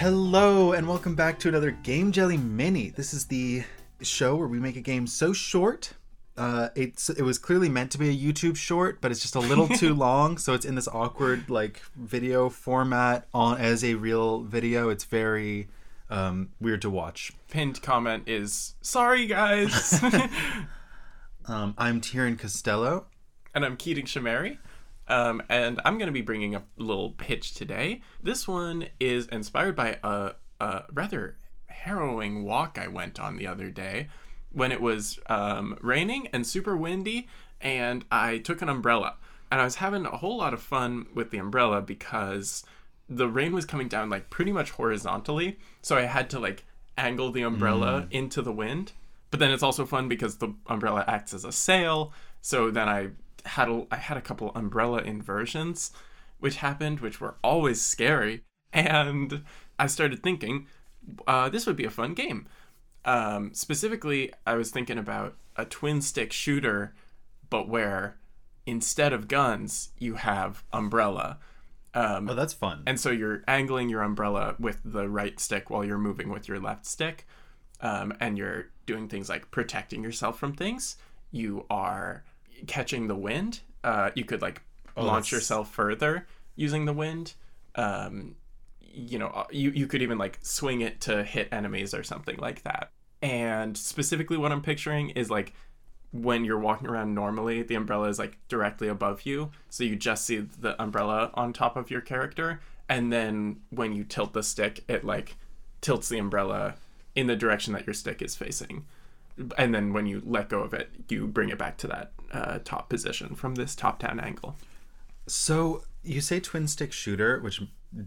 Hello, and welcome back to another Game Jelly Mini. This is the show where we make a game so short. Uh, it's it was clearly meant to be a YouTube short, but it's just a little too long, so it's in this awkward like video format on as a real video. It's very um, weird to watch. Pinned comment is sorry guys, Um, I'm Tieren Costello. and I'm Keating Shahmehri. Um, and I'm going to be bringing a little pitch today. This one is inspired by a, a rather harrowing walk I went on the other day when it was um, raining and super windy, and I took an umbrella. And I was having a whole lot of fun with the umbrella because the rain was coming down like pretty much horizontally. So I had to like angle the umbrella into the wind. But then it's also fun because the umbrella acts as a sail. So then I had a, I had a couple umbrella inversions, which happened, which were always scary. And I started thinking, uh, this would be a fun game. Um, specifically, I was thinking about a twin stick shooter, but where instead of guns, you have umbrella. Um, Oh, that's fun. and so you're angling your umbrella with the right stick while you're moving with your left stick. Um, and you're doing things like protecting yourself from things. You are catching the wind. Uh, you could like launch that's- yourself further using the wind. Um, you know, uh, you, you could even like swing it to hit enemies or something like that. And specifically, what I'm picturing is like when you're walking around normally, the umbrella is like directly above you. So you just see the umbrella on top of your character. And then when you tilt the stick, it like tilts the umbrella in the direction that your stick is facing. And then when you let go of it, you bring it back to that uh, top position from this top down angle. So you say twin stick shooter, which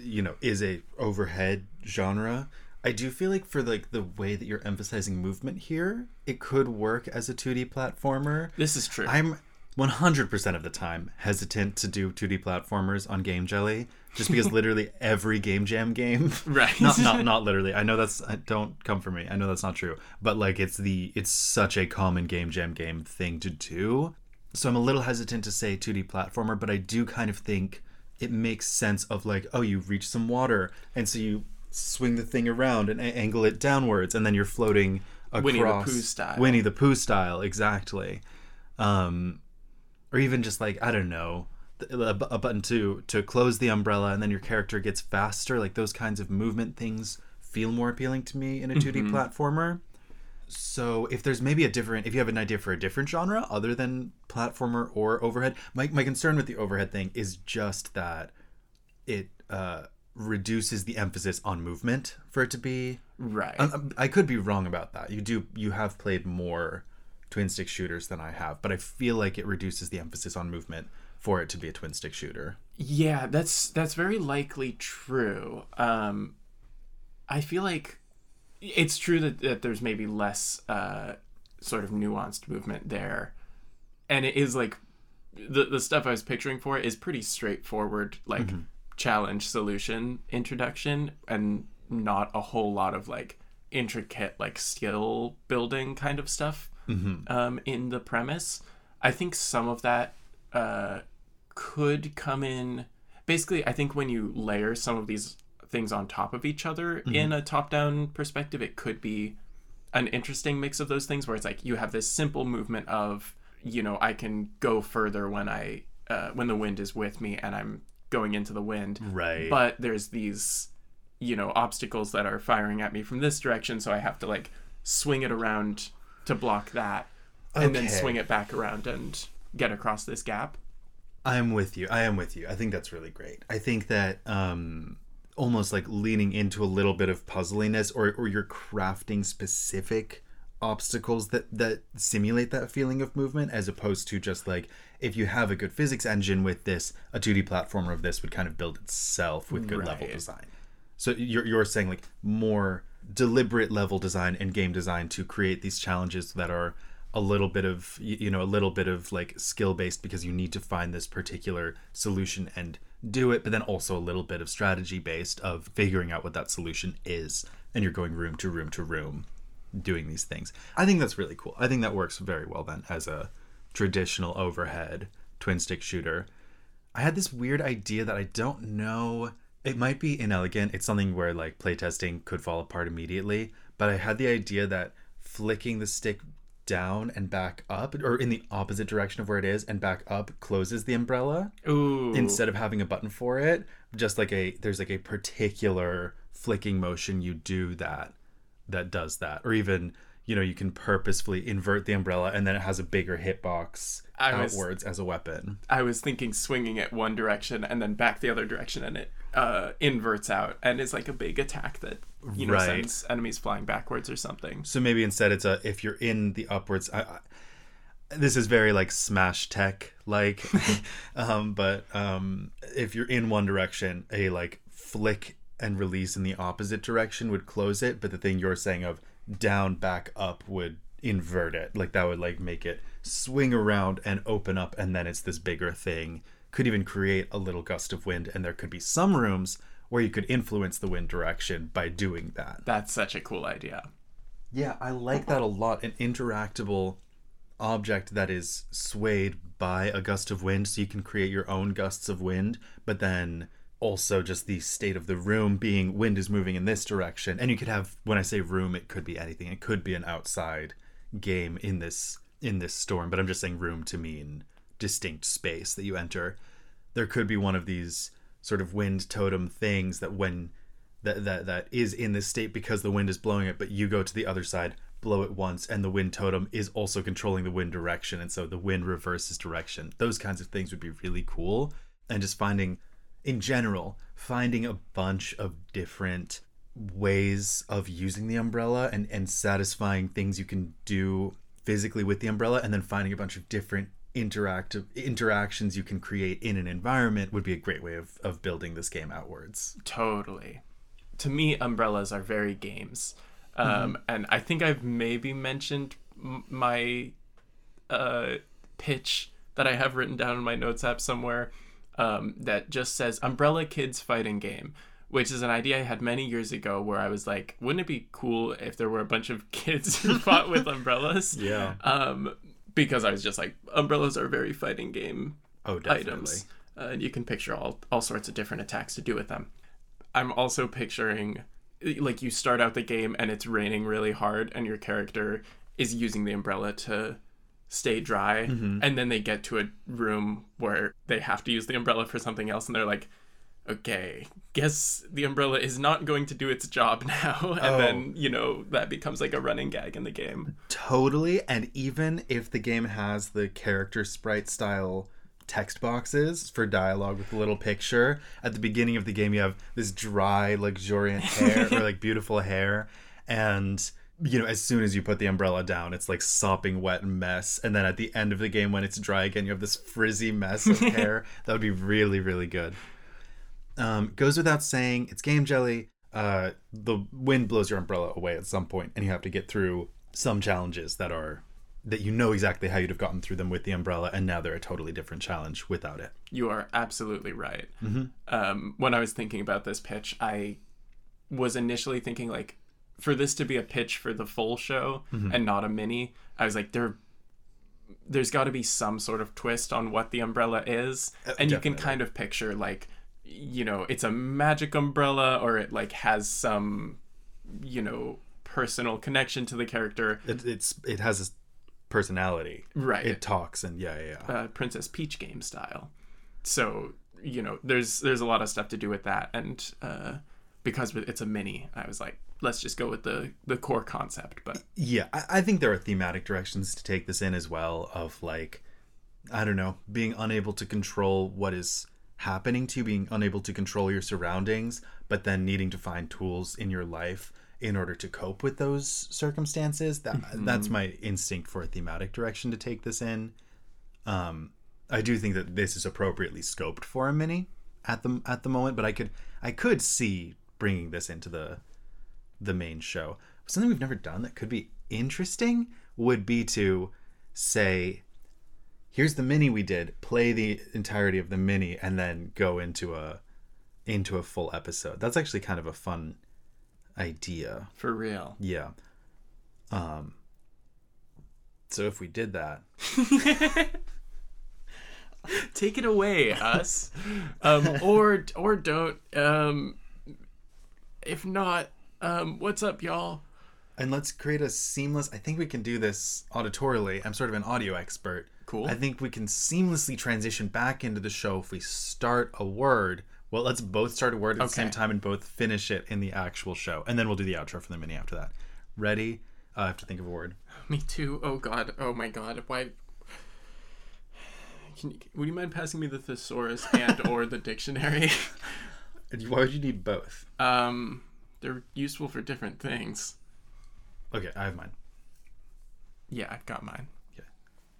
you know is a overhead genre. I do feel like for like the way that you're emphasizing movement here, it could work as a 2D platformer. This is true. I'm 100% of the time hesitant to do 2D platformers on Game Jelly just because literally every Game Jam game Right. not not not literally. I know that's I- don't come for me. I know that's not true. But like it's the it's such a common Game Jam game thing to do. So I'm a little hesitant to say 2D platformer, but I do kind of think it makes sense of like oh you reach some water and so you swing the thing around and a- angle it downwards and then you're floating across Winnie the Pooh style. Winnie the Pooh style exactly. Um or even just like I don't know a, bu- a button to to close the umbrella and then your character gets faster like those kinds of movement things feel more appealing to me in a 2D platformer so if there's maybe a different if you have an idea for a different genre other than platformer or overhead my, my concern with the overhead thing is just that it uh reduces the emphasis on movement for it to be right. um, I could be wrong about that. You do you have played more twin stick shooters than I have, but I feel like it reduces the emphasis on movement for it to be a twin stick shooter. Yeah, that's that's very likely true. Um, I feel like it's true that, that there's maybe less uh, sort of nuanced movement there, and it is like the the stuff I was picturing for it is pretty straightforward, like challenge solution introduction, and not a whole lot of like intricate like skill building kind of stuff um, in the premise. I think some of that uh, could come in. Basically, I think when you layer some of these things on top of each other in a top down perspective, it could be an interesting mix of those things where it's like you have this simple movement of, you know, I can go further when I, uh, when the wind is with me and I'm going into the wind. Right. But there's these, you know, obstacles that are firing at me from this direction. So I have to like swing it around to block that and then swing it back around and get across this gap. I'm with you. I am with you. I think that's really great. I think that um almost like leaning into a little bit of puzzliness or or you're crafting specific obstacles that that simulate that feeling of movement as opposed to just like if you have a good physics engine with this a 2D platformer of this would kind of build itself with good level design. So you're you're saying like more deliberate level design and game design to create these challenges that are a little bit of you know a little bit of like skill based because you need to find this particular solution and do it but then also a little bit of strategy based of figuring out what that solution is and you're going room to room to room doing these things. I think that's really cool. I think that works very well then as a traditional overhead twin stick shooter. I had this weird idea that I don't know. It might be inelegant. It's something where like playtesting could fall apart immediately. But I had the idea that flicking the stick down and back up, or in the opposite direction of where it is and back up, closes the umbrella Ooh. instead of having a button for it. Just like a there's like a particular flicking motion you do that that does that, or even you know you can purposefully invert the umbrella and then it has a bigger hitbox I was- outwards as a weapon. I was thinking swinging it one direction and then back the other direction, and it uh, inverts out and is like a big attack that you know Right. sends enemies flying backwards or something. So maybe instead it's a if you're in the upwards. I, I, this is very like Smash Tech like, um, but um, if you're in one direction, a like flick and release in the opposite direction would close it. But the thing you're saying of down back up would invert it. Like that would like make it swing around and open up, and then it's this bigger thing. Could even create a little gust of wind, and there could be some rooms where you could influence the wind direction by doing that. That's such a cool idea. Yeah, I like that a lot. An interactable object that is swayed by a gust of wind, so you can create your own gusts of wind, but then also just the state of the room being wind is moving in this direction. And you could have when I say room, it could be anything. It could be an outside game in this in this storm, but I'm just saying room to mean distinct space that you enter. There could be one of these sort of wind totem things that when that that that is in this state because the wind is blowing it, but you go to the other side, blow it once, and the wind totem is also controlling the wind direction, and so the wind reverses direction. Those kinds of things would be really cool, and just finding, in general, finding a bunch of different ways of using the umbrella and and satisfying things you can do physically with the umbrella, and then finding a bunch of different interactive interactions you can create in an environment would be a great way of, of building this game outwards. Totally. To me, umbrellas are very games. Um, And I think I've maybe mentioned m- my uh, pitch that I have written down in my notes app somewhere um, that just says Umbrella Kids Fighting Game, which is an idea I had many years ago where I was like, wouldn't it be cool if there were a bunch of kids who fought with umbrellas? Yeah. Um, because I was just like, umbrellas are very fighting game Oh, definitely. items. Uh, and you can picture all, all sorts of different attacks to do with them. I'm also picturing like you start out the game and it's raining really hard and your character is using the umbrella to stay dry mm-hmm. and then they get to a room where they have to use the umbrella for something else and they're like okay guess the umbrella is not going to do its job now and Oh. then you know that becomes like a running gag in the game Totally. And even if the game has the character sprite style text boxes for dialogue with a little picture, at the beginning of the game, you have this dry, luxuriant hair or like beautiful hair. And, you know, as soon as you put the umbrella down, it's like sopping wet mess. And then at the end of the game, when it's dry again, you have this frizzy mess of hair. that would be really, really good. Um, goes without saying, it's game jelly. Uh, the wind blows your umbrella away at some point, and you have to get through some challenges that are that you know exactly how you'd have gotten through them with the umbrella, and now they're a totally different challenge without it. You are absolutely right. Um, when I was thinking about this pitch, I was initially thinking like, for this to be a pitch for the full show and not a mini, I was like, there, there's got to be some sort of twist on what the umbrella is, and you can kind of picture like, you know, it's a magic umbrella, or it like has some, you know, personal connection to the character. it it's it has a personality. Right. It talks, and yeah, yeah, yeah. uh, Princess Peach game style. So you know, there's there's a lot of stuff to do with that, and uh, because it's a mini, I was like, let's just go with the the core concept. But Yeah, I, I think there are thematic directions to take this in as well. Of like, I don't know, being unable to control what is happening to you, being unable to control your surroundings, but then needing to find tools in your life in order to cope with those circumstances. That that's my instinct for a thematic direction to take this in. Um, I do think that this is appropriately scoped for a mini at the at the moment, but I could I could see bringing this into the the main show. Something we've never done that could be interesting would be to say, here's the mini we did, play the entirety of the mini, and then go into a into a full episode. That's actually kind of a fun idea. for real, Yeah. Um. So if we did that, Take it away, us. Um, or or don't. Um, if not, um, what's up, y'all? and let's create a seamless. I think we can do this auditorily. I'm sort of an audio expert. Cool. I think we can seamlessly transition back into the show if we start a word. Well, let's both start a word at the same time and both finish it in the actual show, and then we'll do the outro for the mini after that. Ready? Uh, I have to think of a word. Me too. Oh God. Oh my God. Why? Can you, would you mind passing me the thesaurus and or the dictionary? Why would you need both? um, they're useful for different things. Okay, I have mine. Yeah, I've got mine.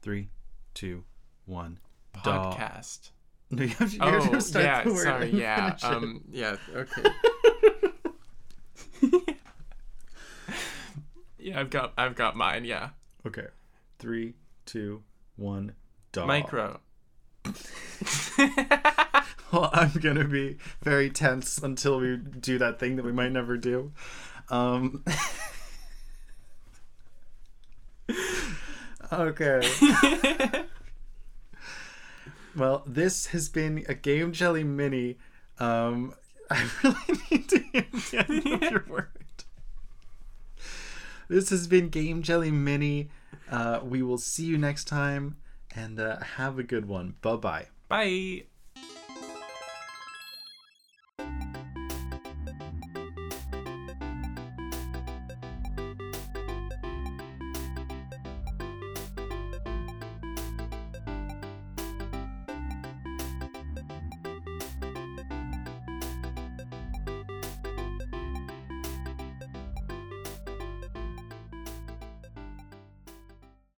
Three, two, one. Podcast. No, you have to, you have Oh to start yeah. the word Sorry. Yeah. Um. Yeah. Okay. yeah. I've got. I've got mine. Yeah. Okay. Three, two, one. Dog. Micro. I'm gonna be very tense until we do that thing that we might never do. Um. okay. well, this has been a Game Jelly Mini. Um, I really need to hear the end of your word. This has been Game Jelly Mini. Uh, we will see you next time, and uh, have a good one. Bye bye. Bye.